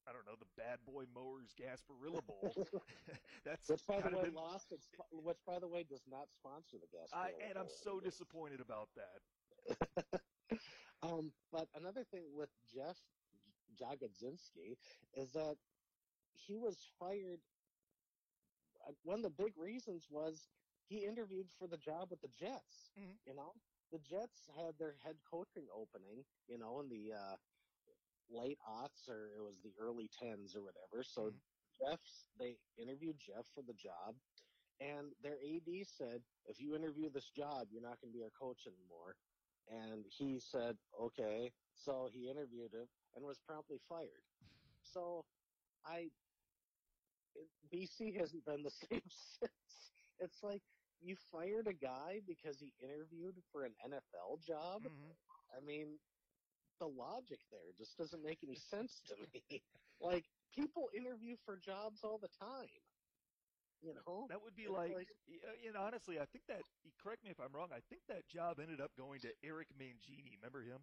I don't know the Bad Boy Mowers Gasparilla Bowl. That's Which, by the way, been- lost. Its, which, by the way, does not sponsor the gas. I, and I'm so disappointed about that. um, but another thing with Jeff Jagodzinski is that he was fired. uh, One of the big reasons was he interviewed for the job with the Jets. Mhm. You know, the Jets had their head coaching opening. You know, in the uh, late aughts or it was the early tens or whatever. So Mhm. Jeff's they interviewed Jeff for the job, and their AD said, "If you interview this job, you're not going to be our coach anymore." And he said, "Okay." So he interviewed him and was promptly fired. So I BC hasn't been the same since. It's like you fired a guy because he interviewed for an NFL job. Mhm. I mean, the logic there just doesn't make any sense to me. like people interview for jobs all the time. You know? That would be like, like- uh, and honestly, I think that. Correct me if I'm wrong. I think that job ended up going to Eric Mangini. Remember him?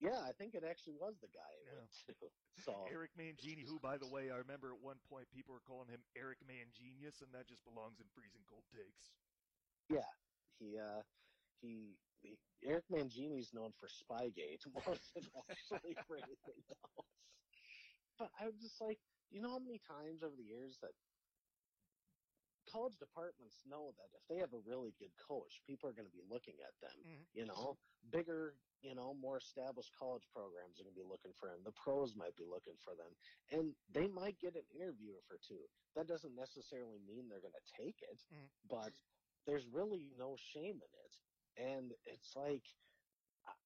Yeah, I think it actually was the guy it Yeah. went to. So Eric Mangini, who, by the way, I remember at one point people were calling him Eric Mangenius, and that just belongs in freezing cold takes. yeah, he uh he, he Eric Mangini's known for Spygate more than actually for anything else. But I was just like, you know how many times over the years that college departments know that if they have a really good coach, people are going to be looking at them. Mhm. You know, bigger, you know, more established college programs are going to be looking for them. The pros might be looking for them, and they might get an interview for two. That doesn't necessarily mean they're going to take it, Mhm. but there's really no shame in it. And it's like,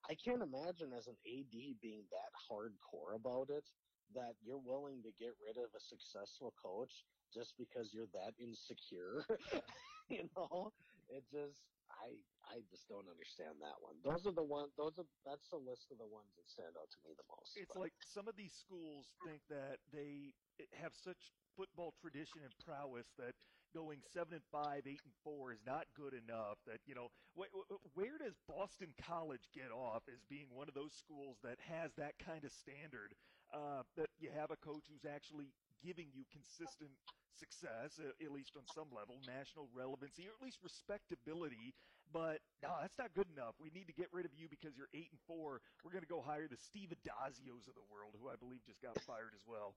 I can't imagine as an AD being that hardcore about it that you're willing to get rid of a successful coach just because you're that insecure. you know, it just I I just don't understand that one. Those are the one. Those are that's the list of the ones that stand out to me the most. It's but- like some of these schools think that they have such football tradition and prowess that going seven and five, eight and four is not good enough. That you know, wh- wh- where does Boston College get off as being one of those schools that has that kind of standard? Uh, that you have a coach who's actually giving you consistent success, at least on some level, national relevancy, or at least respectability. But no, that's not good enough. We need to get rid of you because you're eight and four. We're going to go hire the Steve Addazios of the world, who I believe just got fired as well.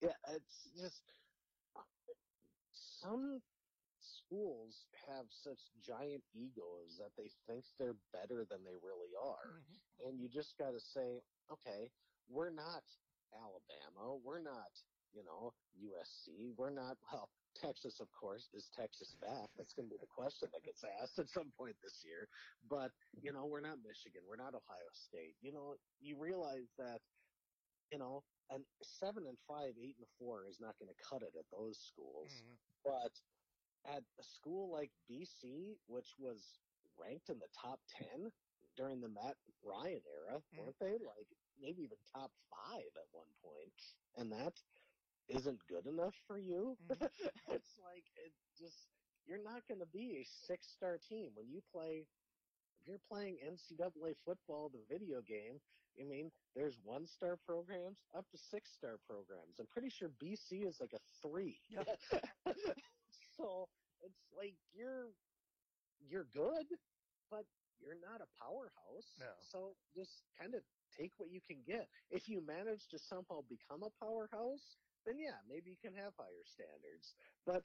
Yeah, it's just some schools have such giant egos that they think they're better than they really are. And you just got to say, okay, we're not Alabama. We're not, you know, USC. We're not, well, Texas, of course. Is Texas back? That's going to be the question that gets asked at some point this year. But, you know, we're not Michigan. We're not Ohio State. You know, you realize that, you know, an seven and five, eight and four is not going to cut it at those schools. But at a school like BC, which was ranked in the top 10 during the Matt Ryan era, Mhm. weren't they? Like maybe even top five at one. And that isn't good enough for you. Mhm. it's like, it just, you're not going to be a six star team when you play. If you're playing NCAA football, the video game, I mean, there's one star programs up to six star programs. I'm pretty sure BC is like a three. Yeah. so it's like you're you're good, but you're not a powerhouse. No. So just kind of take what you can get. If you manage to somehow become a powerhouse, then yeah, maybe you can have higher standards. But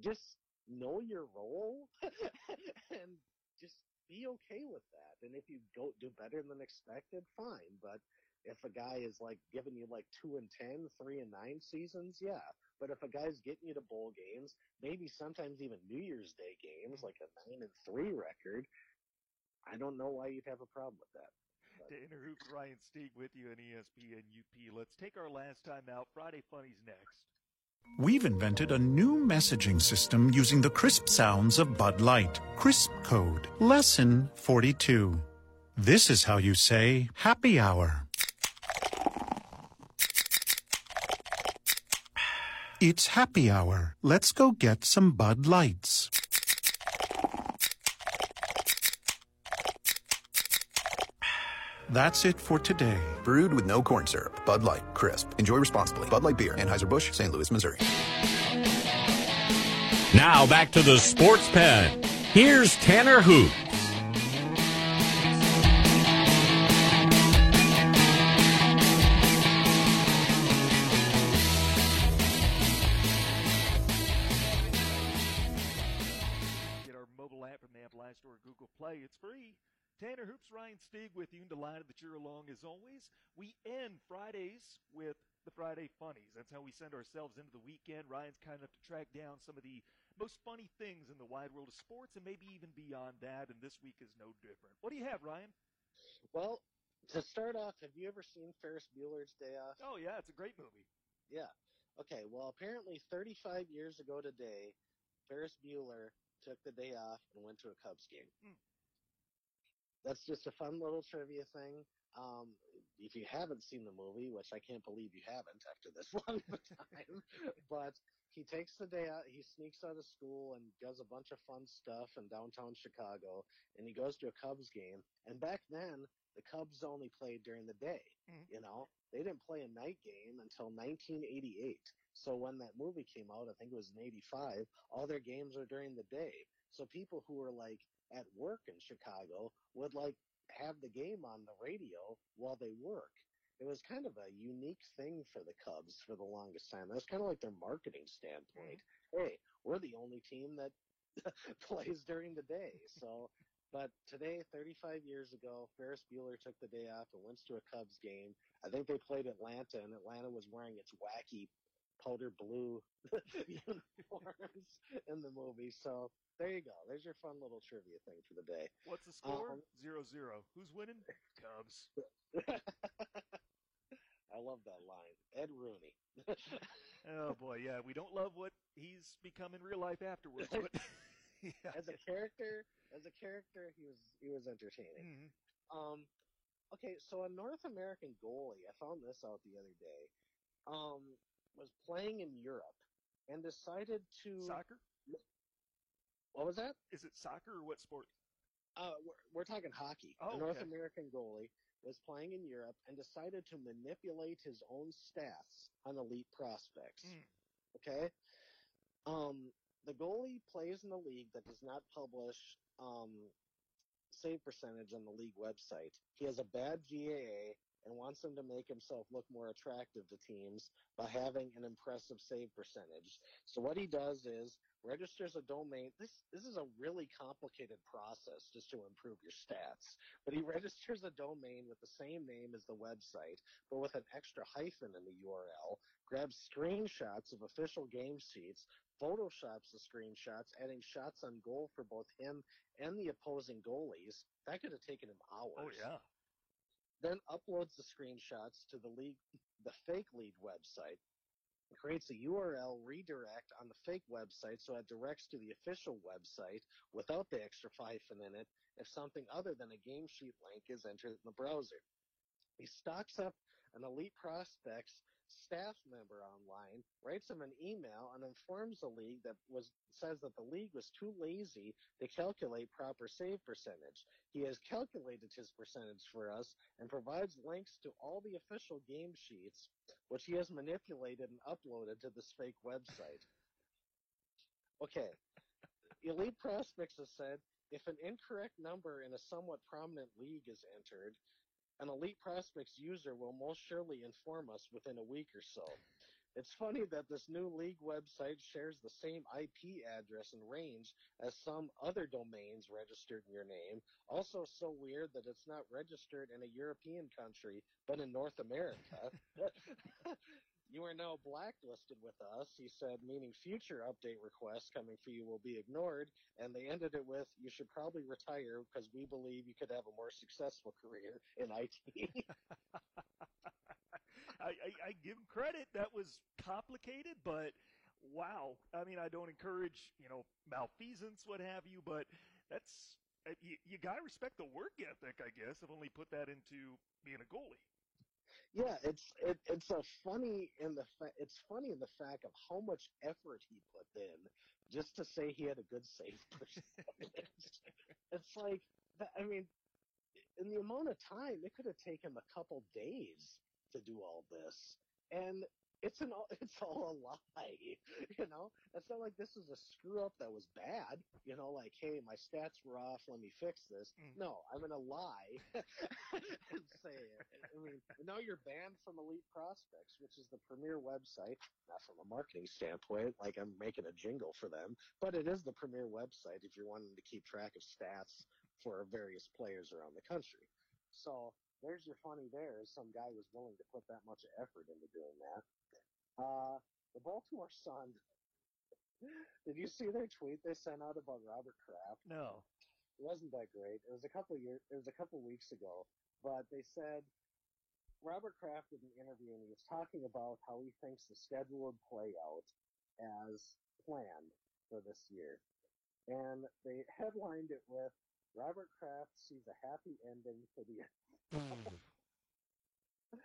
just know your role and just be okay with that. And if you go do better than expected, fine. But if a guy is like giving you like two and ten, three and nine seasons, yeah. But if a guy's getting you to bowl games, maybe sometimes even New Year's Day games, like a nine and three record, I don't know why you'd have a problem with that. Tanner Hoops, Ryan Stieg with you on ESPN UP. Let's take our last time out. Friday Funnies next. We've invented a new messaging system using the crisp sounds of Bud Light. Crisp Code. Lesson 42. This is how you say happy hour. It's happy hour. Let's go get some Bud Lights. That's it for today. Brewed with no corn syrup. Bud Light. Crisp. Enjoy responsibly. Bud Light Beer. Anheuser-Busch. St. Louis, Missouri. Now back to the sports pen. Here's Tanner Hoops. Delighted that you're along as always. We end Fridays with the Friday Funnies. That's how we send ourselves into the weekend. Ryan's kind enough to track down some of the most funny things in the wide world of sports and maybe even beyond that. And this week is no different. What do you have, Ryan? Well, to start off, have you ever seen Ferris Bueller's Day Off? Oh, yeah, it's a great movie. Yeah. Okay. Well, apparently, 35 years ago today, Ferris Bueller took the day off and went to a Cubs game. Hmm. That's just a fun little trivia thing. Um, if you haven't seen the movie, which I can't believe you haven't after this long of a time, but he takes the day out, he sneaks out of school and does a bunch of fun stuff in downtown Chicago, and he goes to a Cubs game. And back then, the Cubs only played during the day. Mhm. You know, they didn't play a night game until 1988. So when that movie came out, I think it was in 85, all their games are during the day. So people who were like at work in Chicago would like have the game on the radio while they work. It was kind of a unique thing for the Cubs for the longest time. That was kind of like their marketing standpoint. Mm-hmm. Hey, we're the only team that plays during the day. So, but today, 35 years ago, Ferris Bueller took the day off and went to a Cubs game. I think they played Atlanta, and Atlanta was wearing its wacky powder blue uniforms in the movie. So there you go. There's your fun little trivia thing for the day. What's the score? Um, Zero zero. Who's winning? Cubs. I love that line. Ed Rooney. oh boy, yeah, we don't love what he's become in real life afterwards, but yeah. as a character, as a character, he was he was entertaining. Mhm. Um, okay, so a North American goalie, I found this out the other day, um, was playing in Europe and decided to. soccer. What was that? Is it soccer or what sport? Uh, we're, we're talking hockey. Oh, a North okay. American goalie was playing in Europe and decided to manipulate his own stats on elite prospects. Mm. Okay? Um, the goalie plays in a league that does not publish um, save percentage on the league website. He has a bad GAA and wants him to make himself look more attractive to teams by having an impressive save percentage. So what he does is registers a domain. This this is a really complicated process just to improve your stats. But he registers a domain with the same name as the website, but with an extra hyphen in the URL. Grabs screenshots of official game sheets, photoshops the screenshots, adding shots on goal for both him and the opposing goalies. That could have taken him oh, hours Oh yeah. Then uploads the screenshots to the league, the fake league website, creates a URL redirect on the fake website so it directs to the official website without the extra hyphen in it if something other than a game sheet link is entered in the browser. He stocks up an elite prospect's staff member online, writes him an email, and informs the league that was says that the league was too lazy to calculate proper save percentage. He has calculated his percentage for us and provides links to all the official game sheets, which he has manipulated and uploaded to this fake website. Okay. Elite Prospects has said if an incorrect number in a somewhat prominent league is entered, an Elite Prospects user will most surely inform us within a week or so. It's funny that this new league website shares the same IP address and range as some other domains registered in your name. Also, so weird that it's not registered in a European country, but in North America. you are now blacklisted with us, he said, meaning future update requests coming for you will be ignored. And they ended it with, you should probably retire because we believe you could have a more successful career in IT. I, I, I give him credit. That was complicated, but wow. I mean, I don't encourage, you know, malfeasance, what have you, but that's, uh, you, you got to respect the work ethic, I guess, of only put that into being a goalie. Yeah, it's it, it's a funny in the fa- it's funny in the fact of how much effort he put in just to say he had a good save percentage. it's like I mean, in the amount of time it could have taken a couple days to do all this, and it's an all it's all a lie. You know, it's not like this is a screw up that was bad. You know, like hey, my stats were off. Let me fix this. Mm. No, I'm gonna lie and say it. I mean, now you're banned from Elite Prospects, which is the premier website. Not from a marketing standpoint, like I'm making a jingle for them, but it is the premier website if you're wanting to keep track of stats for various players around the country. So there's your funny there. is Some guy was willing to put that much effort into doing that. Uh, the Baltimore Sun. Did you see their tweet they sent out about Robert Kraft? No. It wasn't that great. It was a couple of years. It was a couple of weeks ago, but they said Robert Kraft did an interview and he was talking about how he thinks the schedule would play out as planned for this year, and they headlined it with Robert Kraft sees a happy ending for the hmm.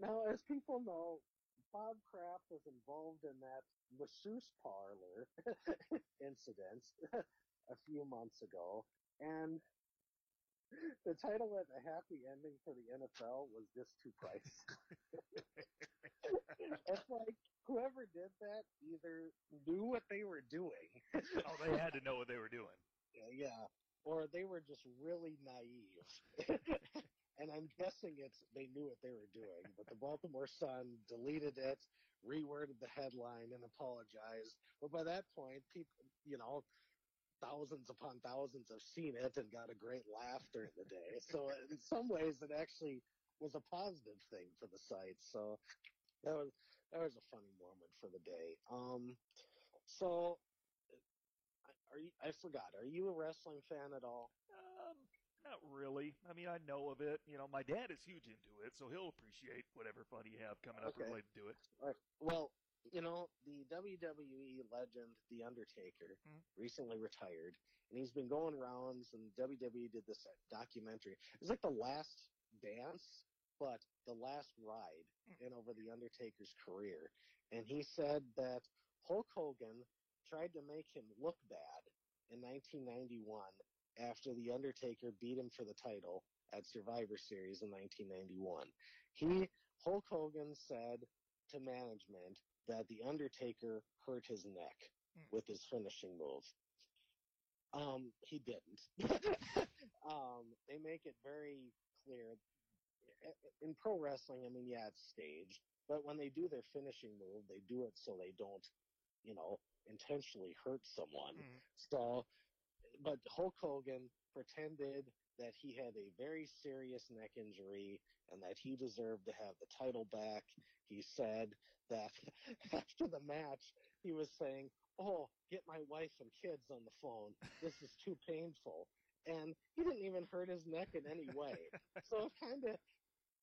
Now, as people know, Bob Kraft was involved in that masseuse parlor incident a few months ago, and the title of a happy ending for the NFL was just too pricey. it's like whoever did that either knew what they were doing, Oh, they had to know what they were doing. yeah, or they were just really naive. and I'm guessing it's they knew what they were doing, but the Baltimore Sun deleted it, reworded the headline, and apologized. But by that point, people, you know, thousands upon thousands have seen it and got a great laugh during the day. So in some ways, it actually was a positive thing for the site. So that was that was a funny moment for the day. Um, so are you? I forgot. Are you a wrestling fan at all? Um, Not really. I mean, I know of it. You know, my dad is huge into it, so he'll appreciate whatever fun you have coming up Okay. related to it. Right. Well, you know, the WWE legend, The Undertaker, Mhm. recently retired, and he's been going rounds, and WWE did this uh, documentary. It's like the last dance, but the last ride in over The Undertaker's career. And he said that Hulk Hogan tried to make him look bad in 1991 after The Undertaker beat him for the title at Survivor Series in 1991. He, Hulk Hogan said to management that The Undertaker hurt his neck Hmm. with his finishing move. Um, he didn't. um, they make it very clear. In pro wrestling, I mean, yeah, it's staged, but when they do their finishing move, they do it so they don't, you know, intentionally hurt someone. Mhm. So, but Hulk Hogan pretended that he had a very serious neck injury and that he deserved to have the title back. He said that after the match, he was saying, Oh, get my wife and kids on the phone. This is too painful. And he didn't even hurt his neck in any way. so, kind of,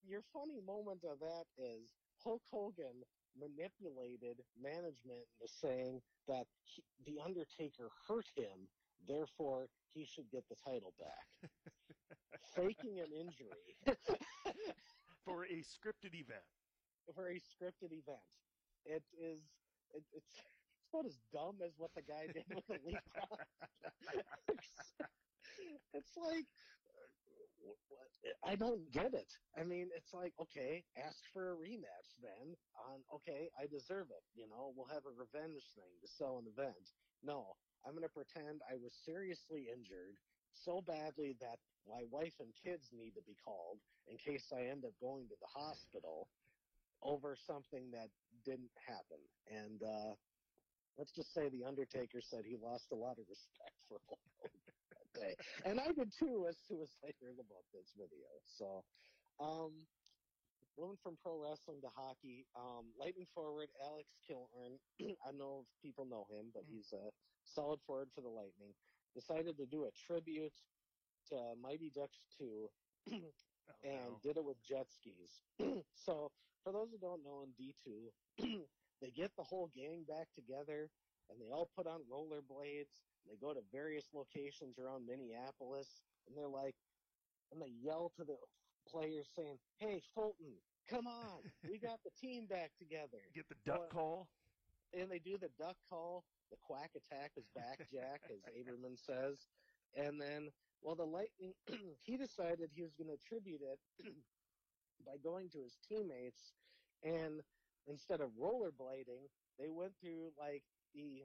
your funny moment of that is Hulk Hogan manipulated management into saying that he, The Undertaker hurt him, therefore he should get the title back. Faking an injury For a scripted event. for a scripted event. It is, it, it's, it's about as dumb as what the guy did with the Prospects. it's like, I don't get it. I mean, it's like, okay, ask for a rematch then. On okay, I deserve it. You know, we'll have a revenge thing to sell an event. No, I'm going to pretend I was seriously injured so badly that my wife and kids need to be called in case I end up going to the hospital over something that didn't happen. And uh, let's just say the Undertaker said he lost a lot of respect for Hulk Hogan and I did too as soon as I heard about this video. So, um, moving from pro wrestling to hockey, um, lightning forward Alex Killorn. I know if people know him, but Mm. he's a solid forward for the Lightning. Decided to do a tribute to Mighty Ducks 2 Oh, and did it with jet skis. so, for those who don't know, in D2, they get the whole gang back together and they all put on rollerblades. They go to various locations around Minneapolis and they're like, and they yell to the players saying, Hey, Fulton, come on, we got the team back together. Get the duck Well, call. And they do the duck call. The quack attack is back, Jack, as Averman says. And then, well, the Lightning, he decided he was going to attribute it by going to his teammates. And instead of rollerblading, they went through like the,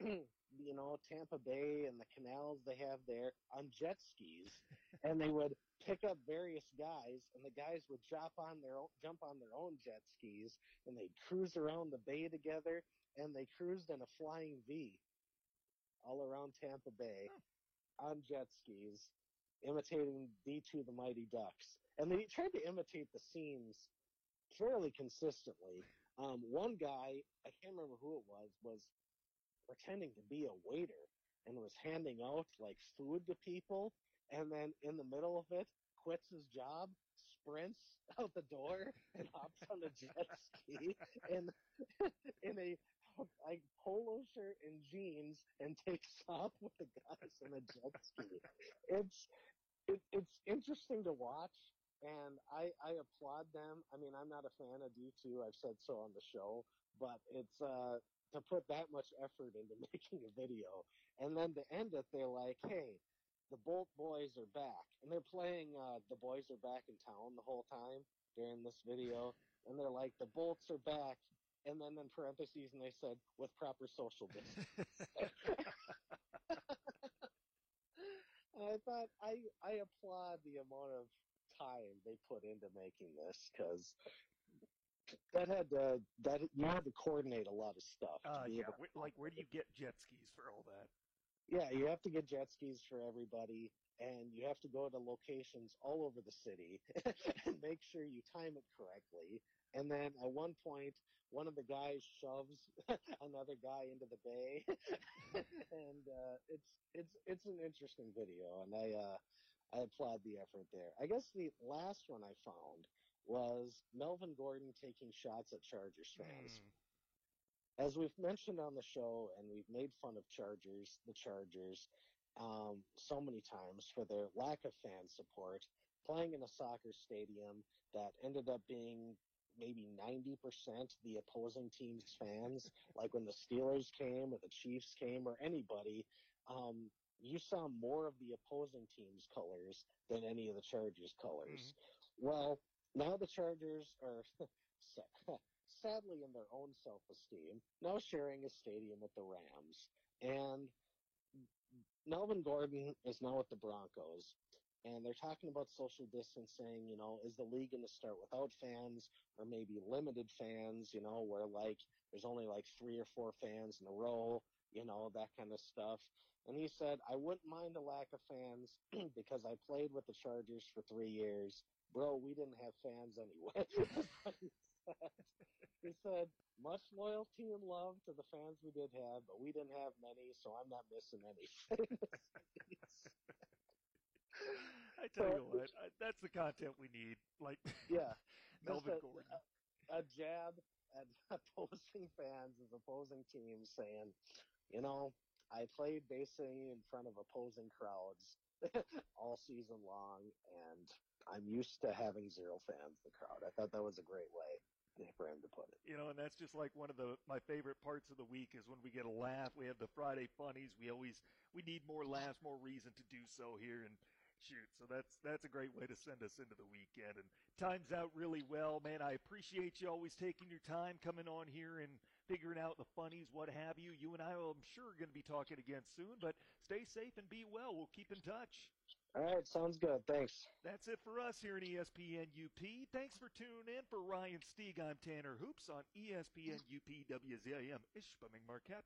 you know, Tampa Bay and the canals they have there on jet skis. and they would pick up various guys, and the guys would jump on their own, jump on their own jet skis, and they'd cruise around the bay together, and they cruised in a flying V all around Tampa Bay on jet skis, imitating D2 the Mighty Ducks. And they tried to imitate the scenes fairly consistently. Um, one guy, I can't remember who it was, was pretending to be a waiter and was handing out like food to people, and then in the middle of it, quits his job, sprints out the door, and hops on a jet ski in in a like polo shirt and jeans, and takes off with the guys in a jet ski. It's it, it's interesting to watch, and I I applaud them. I mean, I'm not a fan of D2. I've said so on the show, but it's uh to put that much effort into making a video, and then to end it, they're like, hey. The Bolt Boys are back, and they're playing uh, "The Boys Are Back in Town" the whole time during this video, and they're like, "The Bolts are back," and then in parentheses, and they said, "with proper social distance." I thought I I applaud the amount of time they put into making this because that had to that you had to coordinate a lot of stuff. Uh, yeah, able to where, like where do you get jet skis for all that? yeah, you have to get jet skis for everybody, and you have to go to locations all over the city and make sure you time it correctly. And then at one point, one of the guys shoves another guy into the bay, and uh, it's it's it's an interesting video, and I uh, I applaud the effort there. I guess the last one I found was Melvin Gordon taking shots at Chargers fans. Hmm. As we've mentioned on the show, and we've made fun of Chargers, the Chargers, um, so many times for their lack of fan support, playing in a soccer stadium that ended up being maybe 90% the opposing team's fans. like when the Steelers came or the Chiefs came or anybody, um, you saw more of the opposing team's colors than any of the Chargers' colors. Well, now the Chargers are sadly in their own self-esteem now sharing a stadium with the Rams, and Melvin Gordon is now with the Broncos. And they're talking about social distancing, you know, is the league going to start without fans or maybe limited fans, you know, where like there's only like three or four fans in a row, you know, that kind of stuff. And he said, I wouldn't mind a lack of fans because I played with the Chargers for three years. Bro, we didn't have fans anyway. he, said. much loyalty and love to the fans we did have, but we didn't have many, so I'm not missing anything. I tell you what, I, that's the content we need. Like, yeah, Melvin a, Gordon. A, a jab at opposing fans of opposing teams saying, you know, I played basically in front of opposing crowds all season long, and I'm used to having zero fans in the crowd. I thought that was a great way for him to put it. You know, and that's just like one of the my favorite parts of the week is when we get a laugh. We have the Friday funnies. We always we need more laughs, more reason to do so here and shoot. So that's that's a great way to send us into the weekend. And time's out really well, man. I appreciate you always taking your time coming on here and figuring out the funnies, what have you. You and I, I'm sure, are going to be talking again soon. But stay safe and be well. We'll keep in touch. All right, sounds good. Thanks. That's it for us here E ESPN UP. Thanks for tuning in. For Ryan Stieg, I'm Tanner Hoops on ESPN UP WZIM Ishpeming Marquette.